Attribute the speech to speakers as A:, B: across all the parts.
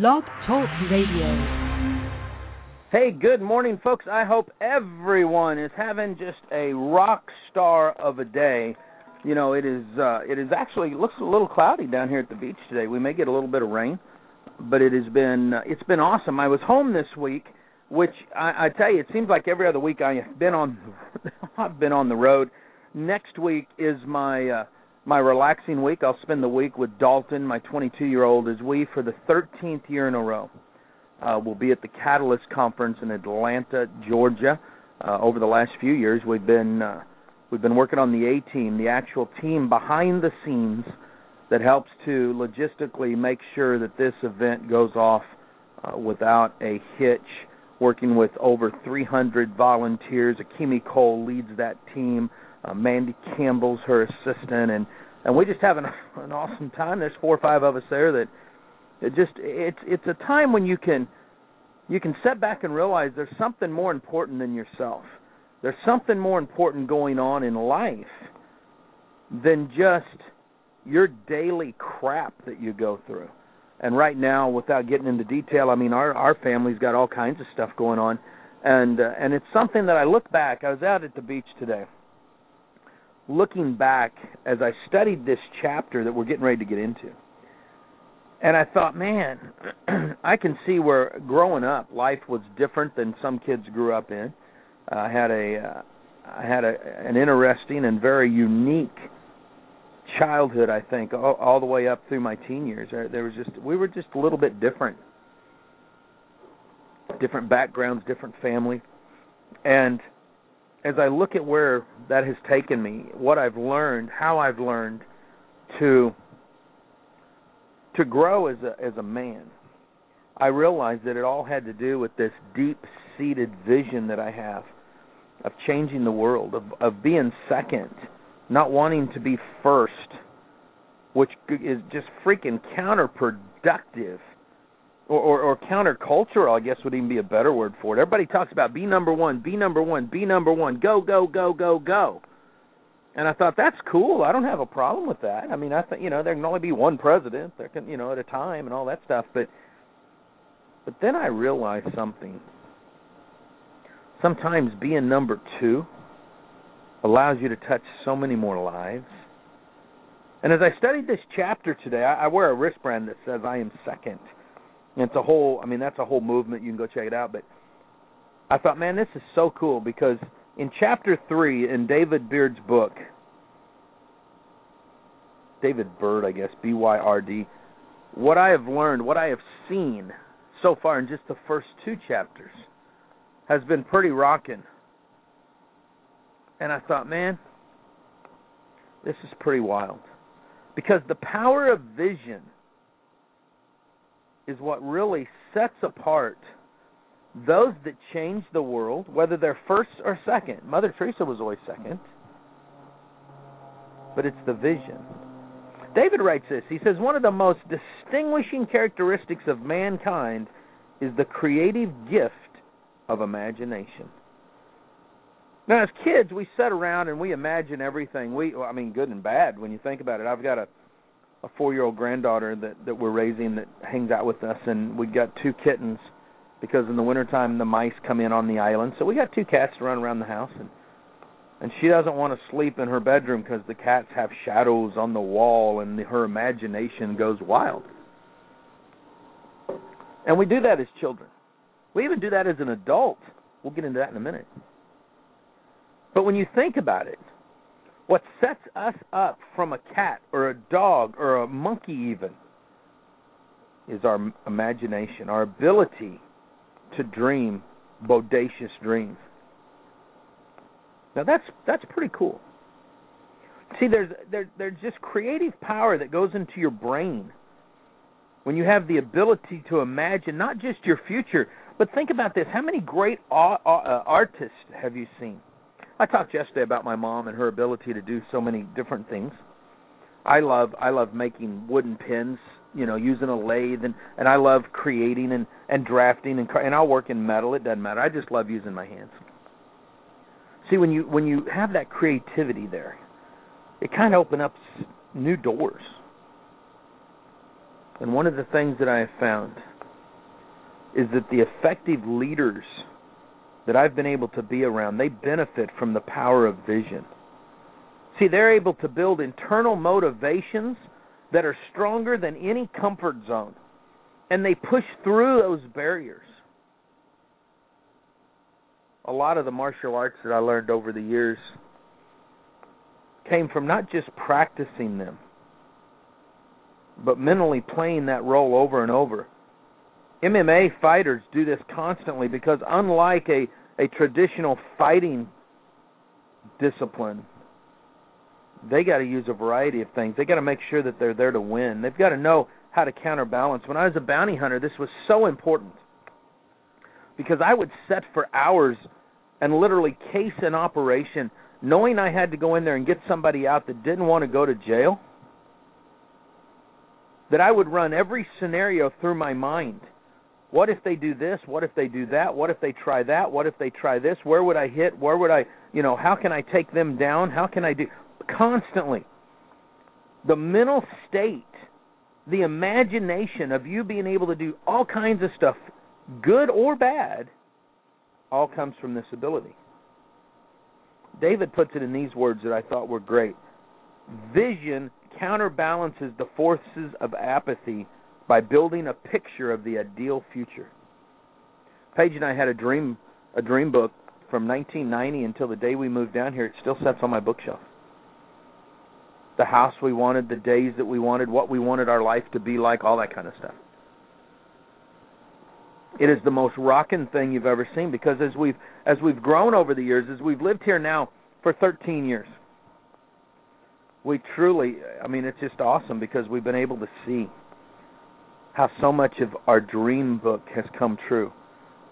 A: Blog Talk Radio.
B: Hey, good morning, folks. I hope everyone is having just a rock star of a day. You know, it is uh it is actually it looks a little cloudy down here at the beach today. We may get a little bit of rain, but it has been uh, it's been awesome. I was home this week, which I, I tell you, it seems like every other week I have been on I've been on the road. Next week is my uh my relaxing week. I'll spend the week with Dalton, my 22 year old, as we, for the 13th year in a row, uh, will be at the Catalyst Conference in Atlanta, Georgia. Uh, over the last few years, we've been uh, we've been working on the A team, the actual team behind the scenes that helps to logistically make sure that this event goes off uh, without a hitch. Working with over 300 volunteers, Akimi Cole leads that team. Uh, Mandy Campbell's her assistant, and and we just have an, an awesome time. There's four or five of us there that it just it's it's a time when you can you can step back and realize there's something more important than yourself. There's something more important going on in life than just your daily crap that you go through. And right now, without getting into detail, I mean our our family's got all kinds of stuff going on, and uh, and it's something that I look back. I was out at the beach today looking back as I studied this chapter that we're getting ready to get into. And I thought, man, I can see where growing up life was different than some kids grew up in. Uh, I had a uh, I had a, an interesting and very unique childhood, I think, all, all the way up through my teen years. There, there was just we were just a little bit different, different backgrounds, different family, and as I look at where that has taken me, what I've learned, how I've learned to to grow as a as a man, I realized that it all had to do with this deep-seated vision that I have of changing the world, of of being second, not wanting to be first, which is just freaking counterproductive or, or, or countercultural, I guess would even be a better word for it. Everybody talks about be number one, be number one, be number one, go, go, go, go, go. And I thought that's cool. I don't have a problem with that. I mean, I think you know there can only be one president, there can you know at a time and all that stuff. But but then I realized something. Sometimes being number two allows you to touch so many more lives. And as I studied this chapter today, I, I wear a wristband that says I am second. And it's a whole I mean that's a whole movement. You can go check it out. But I thought, man, this is so cool because in chapter three in David Byrd's book, David Byrd, I guess, B Y R D, what I have learned, what I have seen so far in just the first two chapters has been pretty rocking. And I thought, man, this is pretty wild. Because the power of vision is what really sets apart those that change the world, whether they're first or second. Mother Teresa was always second, but it's the vision. David writes this. He says, One of the most distinguishing characteristics of mankind is the creative gift of imagination. Now, as kids, we sit around and we imagine everything. We, I mean, good and bad when you think about it. I've got a a four year old granddaughter that that we're raising that hangs out with us and we got two kittens because in the wintertime the mice come in on the island. So we got two cats to run around the house and and she doesn't want to sleep in her bedroom because the cats have shadows on the wall and the, her imagination goes wild. And we do that as children. We even do that as an adult. We'll get into that in a minute. But when you think about it what sets us up from a cat or a dog or a monkey, even, is our imagination, our ability to dream bodacious dreams. Now that's that's pretty cool. See, there's there, there's just creative power that goes into your brain when you have the ability to imagine not just your future, but think about this: how many great uh, artists have you seen? I talked yesterday about my mom and her ability to do so many different things. I love I love making wooden pins, you know, using a lathe, and and I love creating and and drafting and and I'll work in metal. It doesn't matter. I just love using my hands. See, when you when you have that creativity there, it kind of opens up new doors. And one of the things that I have found is that the effective leaders that I've been able to be around, they benefit from the power of vision. See, they're able to build internal motivations that are stronger than any comfort zone, and they push through those barriers. A lot of the martial arts that I learned over the years came from not just practicing them, but mentally playing that role over and over. MMA fighters do this constantly because unlike a, a traditional fighting discipline, they got to use a variety of things. They got to make sure that they're there to win. They've got to know how to counterbalance. When I was a bounty hunter, this was so important because I would set for hours and literally case an operation knowing I had to go in there and get somebody out that didn't want to go to jail. That I would run every scenario through my mind. What if they do this? What if they do that? What if they try that? What if they try this? Where would I hit? Where would I, you know, how can I take them down? How can I do constantly the mental state, the imagination of you being able to do all kinds of stuff, good or bad, all comes from this ability. David puts it in these words that I thought were great. Vision counterbalances the forces of apathy by building a picture of the ideal future. Paige and I had a dream a dream book from 1990 until the day we moved down here. It still sits on my bookshelf the house we wanted, the days that we wanted, what we wanted our life to be like, all that kind of stuff. It is the most rocking thing you've ever seen because as we've as we've grown over the years, as we've lived here now for 13 years, we truly, I mean, it's just awesome because we've been able to see how so much of our dream book has come true.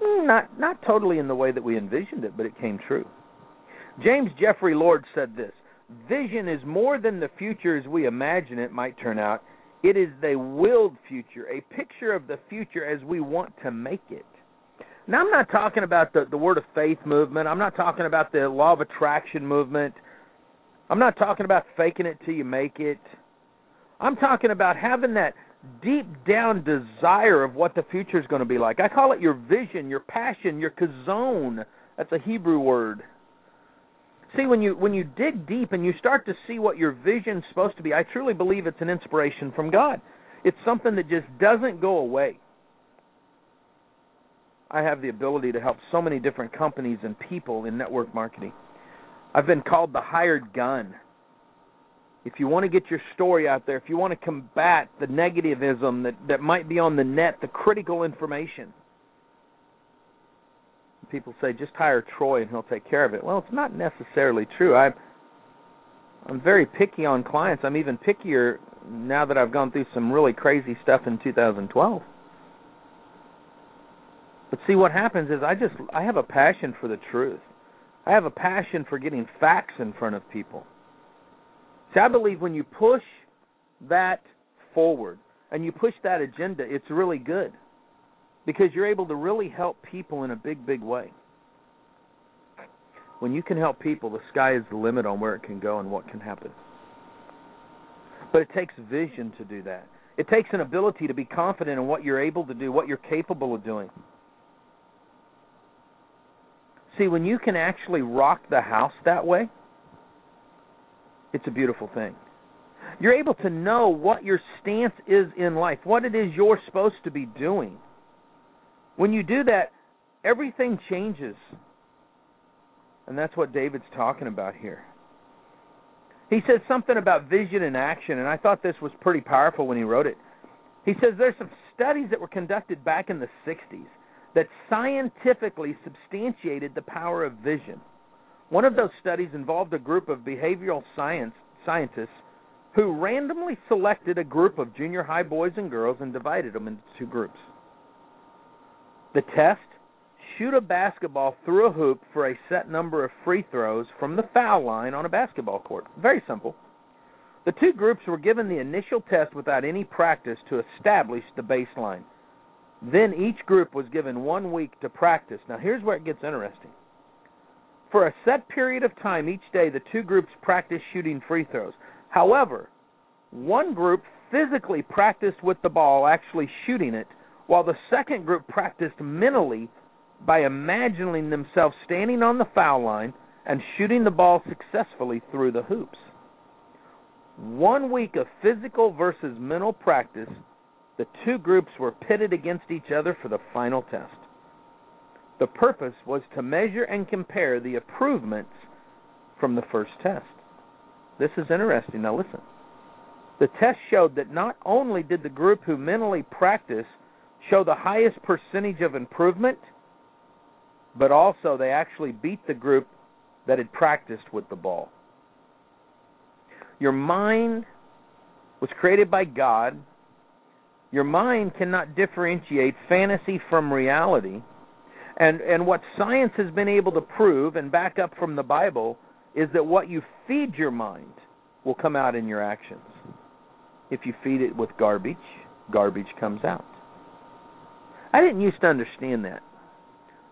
B: Hmm, not not totally in the way that we envisioned it, but it came true. James Jeffrey Lord said this Vision is more than the future as we imagine it might turn out. It is the willed future, a picture of the future as we want to make it. Now, I'm not talking about the, the Word of Faith movement. I'm not talking about the Law of Attraction movement. I'm not talking about faking it till you make it. I'm talking about having that deep down desire of what the future is going to be like. I call it your vision, your passion, your chazon. That's a Hebrew word. See, when you when you dig deep and you start to see what your vision's supposed to be, I truly believe it's an inspiration from God. It's something that just doesn't go away. I have the ability to help so many different companies and people in network marketing. I've been called the hired gun. If you want to get your story out there, if you want to combat the negativism that, that might be on the net, the critical information, people say just hire Troy and he'll take care of it. Well, it's not necessarily true. I'm I'm very picky on clients. I'm even pickier now that I've gone through some really crazy stuff in 2012. But see what happens is I just I have a passion for the truth. I have a passion for getting facts in front of people. See, I believe when you push that forward and you push that agenda, it's really good because you're able to really help people in a big, big way. When you can help people, the sky is the limit on where it can go and what can happen. But it takes vision to do that. It takes an ability to be confident in what you're able to do, what you're capable of doing. See, when you can actually rock the house that way, it's a beautiful thing. You're able to know what your stance is in life, what it is you're supposed to be doing. When you do that, everything changes. And that's what David's talking about here. He says something about vision and action, and I thought this was pretty powerful when he wrote it. He says there's some studies that were conducted back in the 60s that scientifically substantiated the power of vision. One of those studies involved a group of behavioral science scientists who randomly selected a group of junior high boys and girls and divided them into two groups. The test shoot a basketball through a hoop for a set number of free throws from the foul line on a basketball court. Very simple. The two groups were given the initial test without any practice to establish the baseline. Then each group was given one week to practice. Now, here's where it gets interesting. For a set period of time each day, the two groups practiced shooting free throws. However, one group physically practiced with the ball, actually shooting it, while the second group practiced mentally by imagining themselves standing on the foul line and shooting the ball successfully through the hoops. One week of physical versus mental practice, the two groups were pitted against each other for the final test. The purpose was to measure and compare the improvements from the first test. This is interesting. Now, listen. The test showed that not only did the group who mentally practiced show the highest percentage of improvement, but also they actually beat the group that had practiced with the ball. Your mind was created by God. Your mind cannot differentiate fantasy from reality. And and what science has been able to prove and back up from the Bible is that what you feed your mind will come out in your actions. If you feed it with garbage, garbage comes out. I didn't used to understand that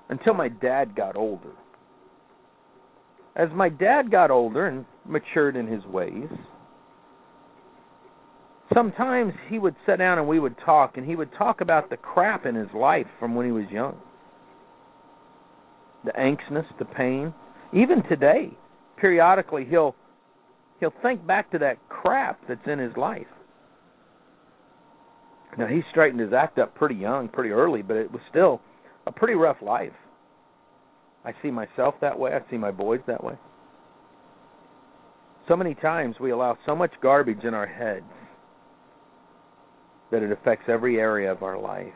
B: until my dad got older. As my dad got older and matured in his ways, sometimes he would sit down and we would talk, and he would talk about the crap in his life from when he was young the anxiousness, the pain. Even today, periodically he'll he'll think back to that crap that's in his life. Now he straightened his act up pretty young, pretty early, but it was still a pretty rough life. I see myself that way. I see my boys that way. So many times we allow so much garbage in our heads that it affects every area of our life.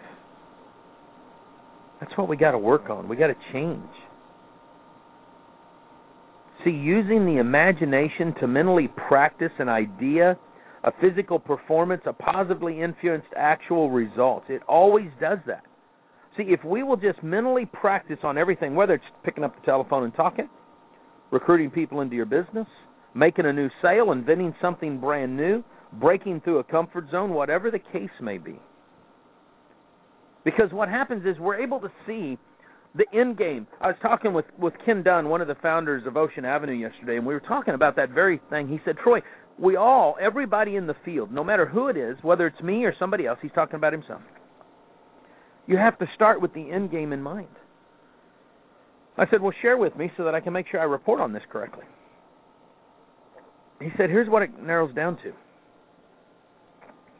B: That's what we got to work on. We got to change. See, using the imagination to mentally practice an idea, a physical performance, a positively influenced actual result. It always does that. See, if we will just mentally practice on everything, whether it's picking up the telephone and talking, recruiting people into your business, making a new sale, inventing something brand new, breaking through a comfort zone, whatever the case may be. Because what happens is we're able to see the end game. I was talking with with Ken Dunn, one of the founders of Ocean Avenue yesterday, and we were talking about that very thing. He said, "Troy, we all, everybody in the field, no matter who it is, whether it's me or somebody else, he's talking about himself. You have to start with the end game in mind." I said, "Well, share with me so that I can make sure I report on this correctly." He said, "Here's what it narrows down to.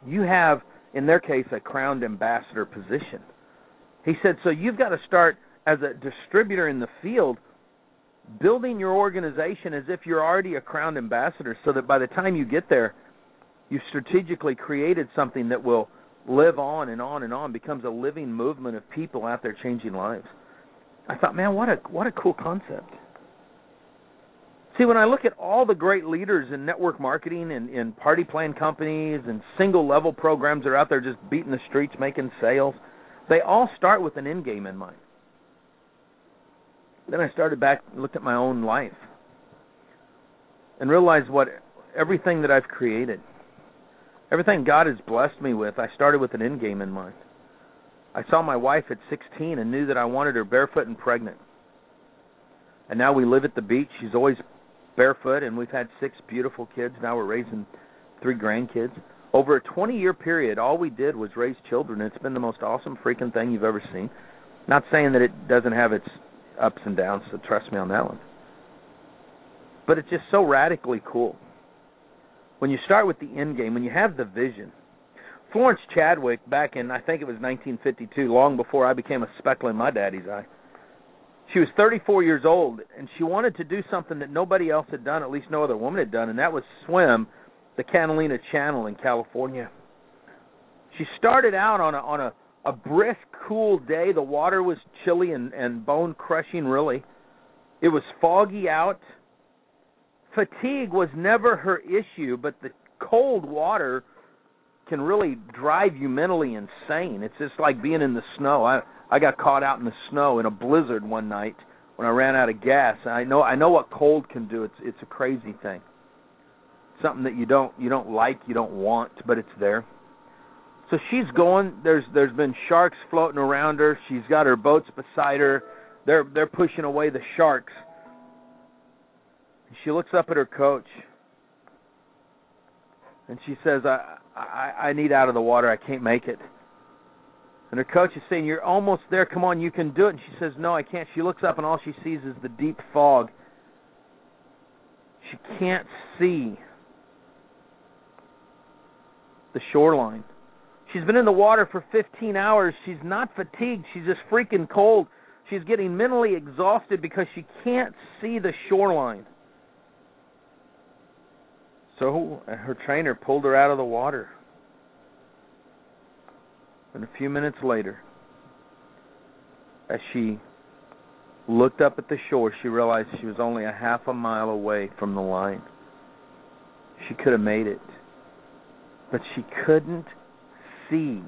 B: You have, in their case, a crowned ambassador position." He said, "So you've got to start as a distributor in the field building your organization as if you're already a crowned ambassador so that by the time you get there you've strategically created something that will live on and on and on becomes a living movement of people out there changing lives i thought man what a what a cool concept see when i look at all the great leaders in network marketing and in party plan companies and single level programs that are out there just beating the streets making sales they all start with an end game in mind then I started back and looked at my own life and realized what everything that I've created, everything God has blessed me with, I started with an end game in mind. I saw my wife at 16 and knew that I wanted her barefoot and pregnant. And now we live at the beach. She's always barefoot, and we've had six beautiful kids. Now we're raising three grandkids. Over a 20 year period, all we did was raise children. It's been the most awesome freaking thing you've ever seen. Not saying that it doesn't have its ups and downs, so trust me on that one. But it's just so radically cool. When you start with the end game, when you have the vision. Florence Chadwick, back in I think it was 1952, long before I became a speckle in my daddy's eye. She was 34 years old, and she wanted to do something that nobody else had done, at least no other woman had done, and that was swim the Catalina Channel in California. She started out on a on a a brisk, cool day. The water was chilly and, and bone crushing, really. It was foggy out. Fatigue was never her issue, but the cold water can really drive you mentally insane. It's just like being in the snow. I I got caught out in the snow in a blizzard one night when I ran out of gas. I know I know what cold can do. It's it's a crazy thing. Something that you don't you don't like, you don't want, but it's there. So she's going. There's there's been sharks floating around her. She's got her boats beside her. They're they're pushing away the sharks. She looks up at her coach, and she says, "I I, I need out of the water. I can't make it." And her coach is saying, You're almost there. Come on, you can do it. And she says, No, I can't. She looks up, and all she sees is the deep fog. She can't see the shoreline. She's been in the water for 15 hours. She's not fatigued. She's just freaking cold. She's getting mentally exhausted because she can't see the shoreline. So her trainer pulled her out of the water. And a few minutes later, as she looked up at the shore, she realized she was only a half a mile away from the line. She could have made it, but she couldn't see.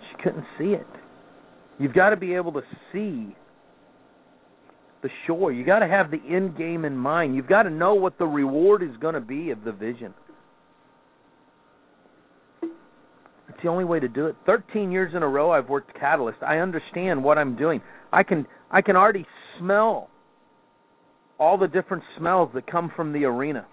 B: She couldn't see it. You've got to be able to see the shore. You got to have the end game in mind. You've got to know what the reward is going to be of the vision. It's the only way to do it. 13 years in a row I've worked Catalyst. I understand what I'm doing. I can I can already smell all the different smells that come from the arena.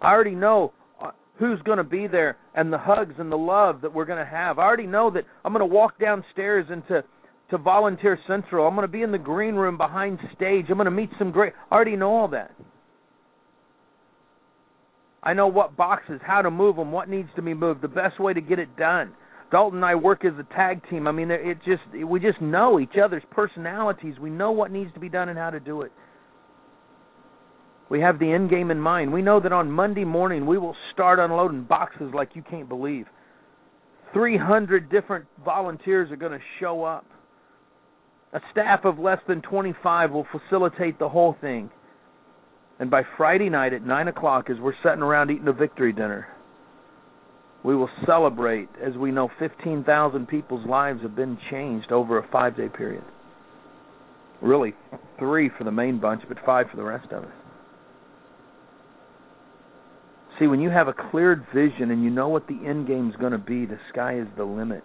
B: I already know uh, who's going to be there and the hugs and the love that we're going to have. I already know that I'm going to walk downstairs into to Volunteer Central. I'm going to be in the green room behind stage. I'm going to meet some great. I already know all that. I know what boxes, how to move them, what needs to be moved, the best way to get it done. Dalton and I work as a tag team. I mean, it just we just know each other's personalities. We know what needs to be done and how to do it. We have the end game in mind. We know that on Monday morning we will start unloading boxes like you can't believe. 300 different volunteers are going to show up. A staff of less than 25 will facilitate the whole thing. And by Friday night at 9 o'clock, as we're sitting around eating a victory dinner, we will celebrate as we know 15,000 people's lives have been changed over a five day period. Really, three for the main bunch, but five for the rest of us. See, when you have a cleared vision and you know what the end game is going to be, the sky is the limit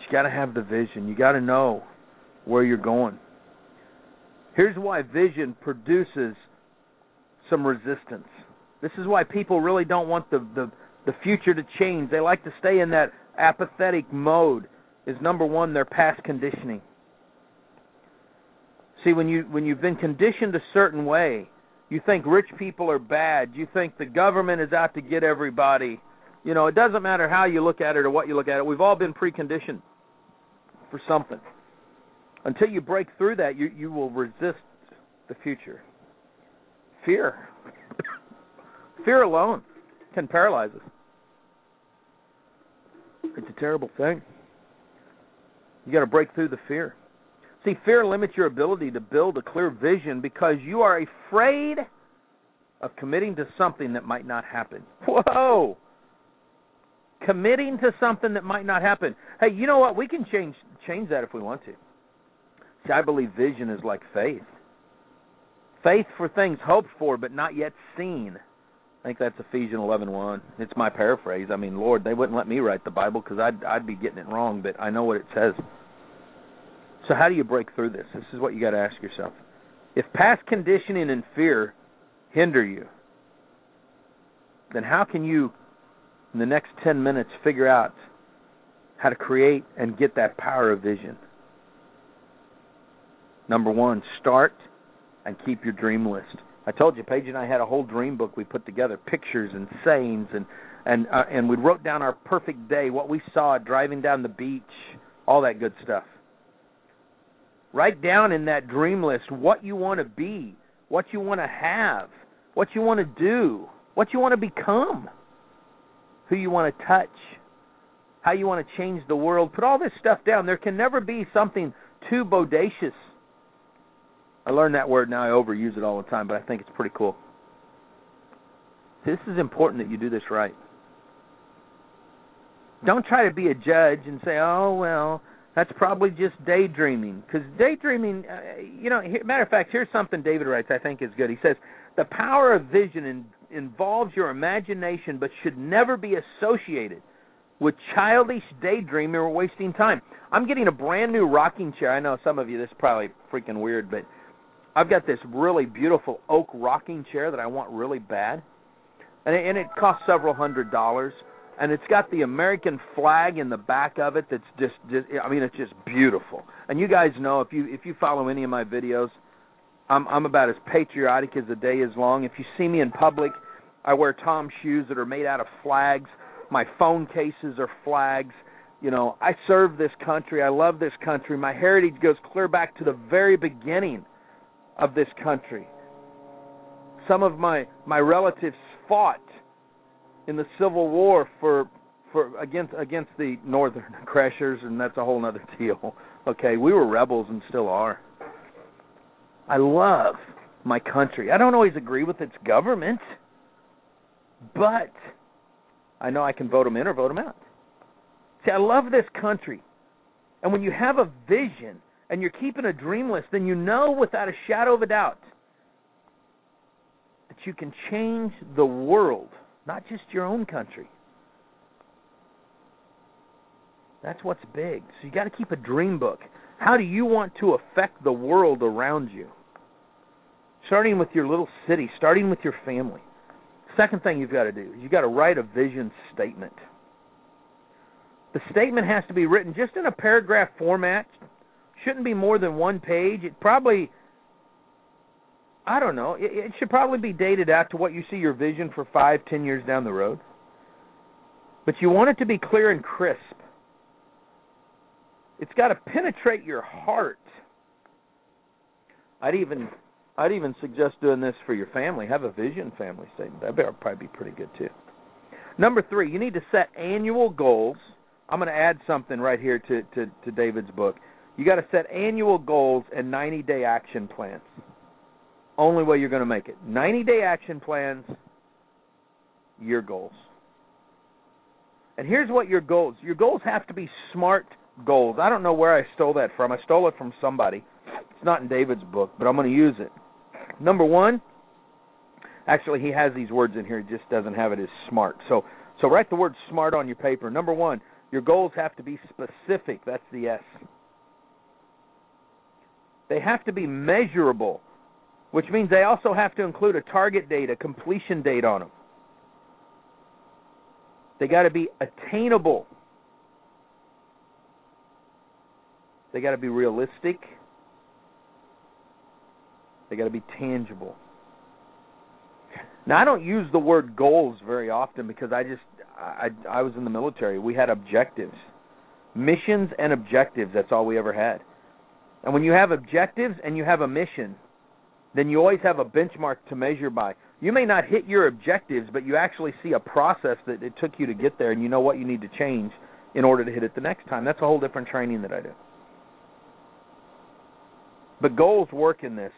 B: You got to have the vision. You got to know where you're going. Here's why vision produces some resistance. This is why people really don't want the the the future to change. They like to stay in that apathetic mode. Is number 1 their past conditioning. See, when you when you've been conditioned a certain way, you think rich people are bad. You think the government is out to get everybody. You know, it doesn't matter how you look at it or what you look at it. We've all been preconditioned for something. Until you break through that, you you will resist the future. Fear. Fear alone can paralyze us. It's a terrible thing. You got to break through the fear. See, fear limits your ability to build a clear vision because you are afraid of committing to something that might not happen. Whoa! committing to something that might not happen. Hey, you know what? We can change change that if we want to. See, I believe vision is like faith. Faith for things hoped for but not yet seen. I think that's Ephesians 11:1. It's my paraphrase. I mean, Lord, they wouldn't let me write the Bible because I'd I'd be getting it wrong, but I know what it says. So how do you break through this? This is what you got to ask yourself. If past conditioning and fear hinder you, then how can you in the next 10 minutes figure out how to create and get that power of vision. Number one, start and keep your dream list. I told you, Paige and I had a whole dream book we put together, pictures and sayings, and and uh, and we wrote down our perfect day, what we saw driving down the beach, all that good stuff. Write down in that dream list what you want to be, what you want to have, what you want to do, what you want to become who you want to touch, how you want to change the world. Put all this stuff down. There can never be something too bodacious. I learned that word now. I overuse it all the time, but I think it's pretty cool. This is important that you do this right. Don't try to be a judge and say, "Oh well, that's probably just daydreaming." Because daydreaming, uh, you know, matter of fact, here's something David writes. I think is good. He says, "The power of vision and involves your imagination but should never be associated with childish daydreaming or wasting time. I'm getting a brand new rocking chair. I know some of you this is probably freaking weird, but I've got this really beautiful oak rocking chair that I want really bad. and it, and it costs several hundred dollars. And it's got the American flag in the back of it. That's just, just I mean, it's just beautiful. And you guys know if you if you follow any of my videos, I'm I'm about as patriotic as the day is long. If you see me in public, I wear TOMS shoes that are made out of flags. My phone cases are flags. You know, I serve this country. I love this country. My heritage goes clear back to the very beginning of this country. Some of my my relatives fought in the Civil War for for against against the Northern Crashers, and that's a whole other deal. Okay, we were rebels and still are. I love my country. I don't always agree with its government, but I know I can vote them in or vote them out. See, I love this country. And when you have a vision and you're keeping a dream list, then you know without a shadow of a doubt that you can change the world, not just your own country. That's what's big. So you got to keep a dream book. How do you want to affect the world around you? Starting with your little city, starting with your family. Second thing you've got to do is you've got to write a vision statement. The statement has to be written just in a paragraph format. Shouldn't be more than one page. It probably, I don't know, it, it should probably be dated out to what you see your vision for five, ten years down the road. But you want it to be clear and crisp. It's got to penetrate your heart. I'd even I'd even suggest doing this for your family. Have a vision family statement. That would probably be pretty good too. Number three, you need to set annual goals. I'm going to add something right here to, to, to David's book. You got to set annual goals and 90 day action plans. Only way you're going to make it. 90 day action plans, your goals. And here's what your goals. Your goals have to be smart goals. I don't know where I stole that from. I stole it from somebody. It's not in David's book, but I'm going to use it. Number one, actually, he has these words in here. He just doesn't have it as smart. So, so write the word smart on your paper. Number one, your goals have to be specific. That's the S. They have to be measurable, which means they also have to include a target date, a completion date on them. They got to be attainable. They got to be realistic. They got to be tangible. Now I don't use the word goals very often because I just I I was in the military. We had objectives. Missions and objectives, that's all we ever had. And when you have objectives and you have a mission, then you always have a benchmark to measure by. You may not hit your objectives, but you actually see a process that it took you to get there and you know what you need to change in order to hit it the next time. That's a whole different training that I do. But goals work in this,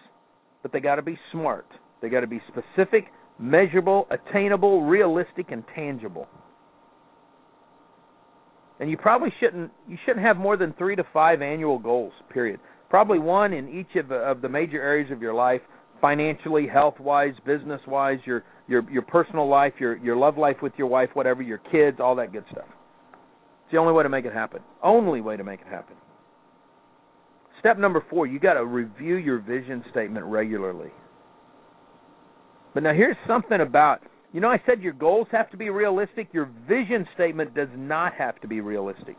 B: but they got to be smart. They got to be specific, measurable, attainable, realistic, and tangible. And you probably shouldn't you shouldn't have more than 3 to 5 annual goals, period. Probably one in each of, of the major areas of your life, financially, health-wise, business-wise, your your your personal life, your your love life with your wife, whatever, your kids, all that good stuff. It's the only way to make it happen. Only way to make it happen. Step number 4, you got to review your vision statement regularly. But now here's something about you know, I said your goals have to be realistic. Your vision statement does not have to be realistic.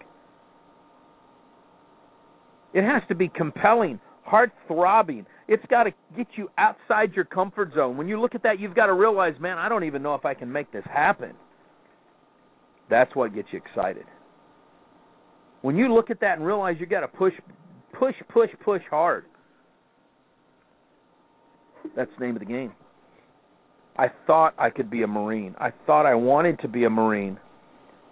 B: It has to be compelling, heart throbbing. It's got to get you outside your comfort zone. When you look at that, you've got to realize, man, I don't even know if I can make this happen. That's what gets you excited. When you look at that and realize you've got to push, push, push, push hard. That's the name of the game. I thought I could be a Marine. I thought I wanted to be a Marine.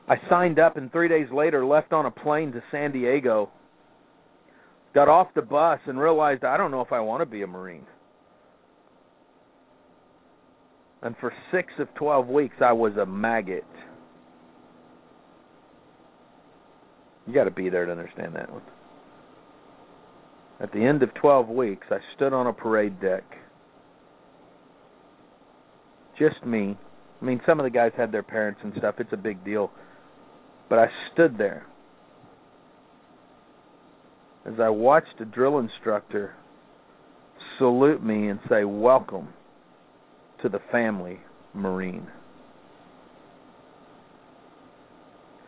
B: I signed up and three days later left on a plane to San Diego. Got off the bus and realized I don't know if I want to be a Marine. And for six of 12 weeks, I was a maggot. You got to be there to understand that one. At the end of 12 weeks, I stood on a parade deck just me. I mean, some of the guys had their parents and stuff. It's a big deal. But I stood there as I watched a drill instructor salute me and say, Welcome to the family, Marine.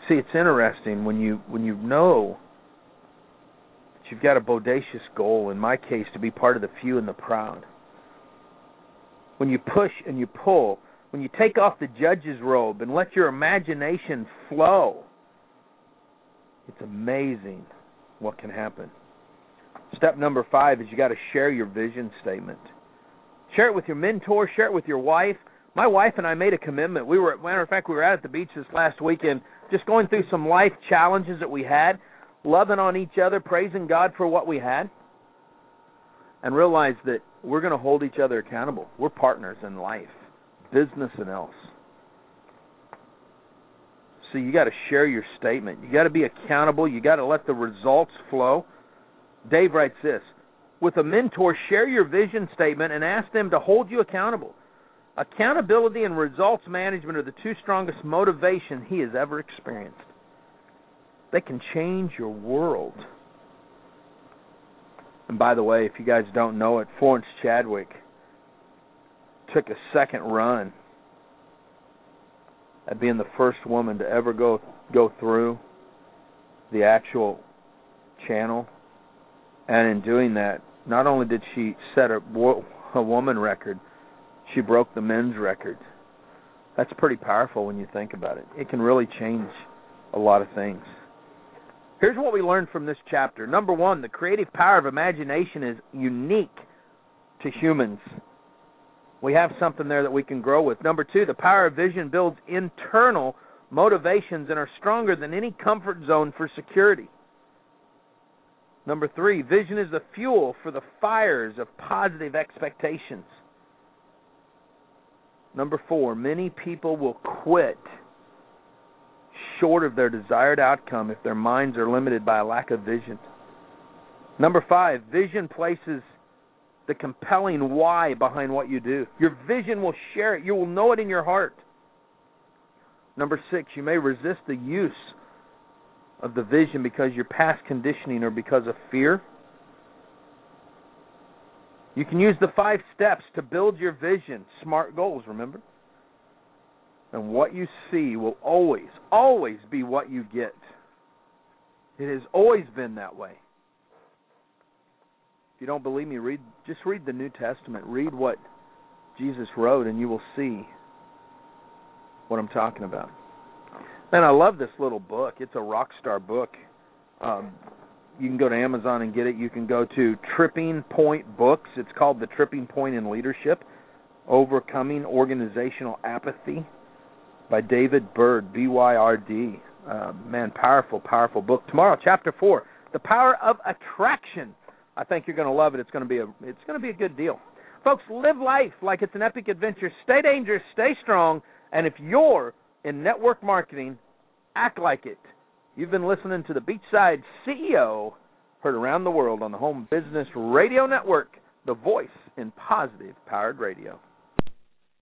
B: See, it's interesting when you when you know that you've got a bodacious goal, in my case, to be part of the few and the proud when you push and you pull, when you take off the judge's robe and let your imagination flow, it's amazing what can happen. Step number five is you got to share your vision statement. Share it with your mentor. Share it with your wife. My wife and I made a commitment. We were, matter of fact, we were out at the beach this last weekend, just going through some life challenges that we had, loving on each other, praising God for what we had, and realized that we're going to hold each other accountable. We're partners in life, business and else. So you got to share your statement. You got to be accountable. You got to let the results flow. Dave writes this With a mentor, share your vision statement and ask them to hold you accountable. Accountability and results management are the two strongest motivations he has ever experienced. They can change your world. And by the way, if you guys don't know it, Florence Chadwick took a second run at being the first woman to ever go go through the actual channel and in doing that, not only did she set a, a woman record, she broke the men's record. That's pretty powerful when you think about it. It can really change a lot of things. Here's what we learned from this chapter. Number one, the creative power of imagination is unique to humans. We have something there that we can grow with. Number two, the power of vision builds internal motivations and are stronger than any comfort zone for security. Number three, vision is the fuel for the fires of positive expectations. Number four, many people will quit short of their desired outcome if their minds are limited by a lack of vision. Number five, vision places the compelling why behind what you do. Your vision will share it, you will know it in your heart. Number six, you may resist the use of the vision because your past conditioning or because of fear. You can use the five steps to build your vision. Smart goals, remember? And what you see will always, always be what you get. It has always been that way. If you don't believe me, read just read the New Testament. Read what Jesus wrote and you will see what I'm talking about. Man, I love this little book. It's a rock star book. Um, you can go to Amazon and get it. You can go to Tripping Point Books. It's called The Tripping Point in Leadership Overcoming Organizational Apathy by David Byrd, B Y R D. Uh, man, powerful, powerful book. Tomorrow, chapter four, The Power of Attraction. I think you're going to love it. It's going to be a it's going to be a good deal. Folks, live life like it's an epic adventure. Stay dangerous, stay strong, and if you're in network marketing, act like it. You've been listening to the Beachside CEO, heard around the world on the Home Business Radio Network, the voice in positive powered radio.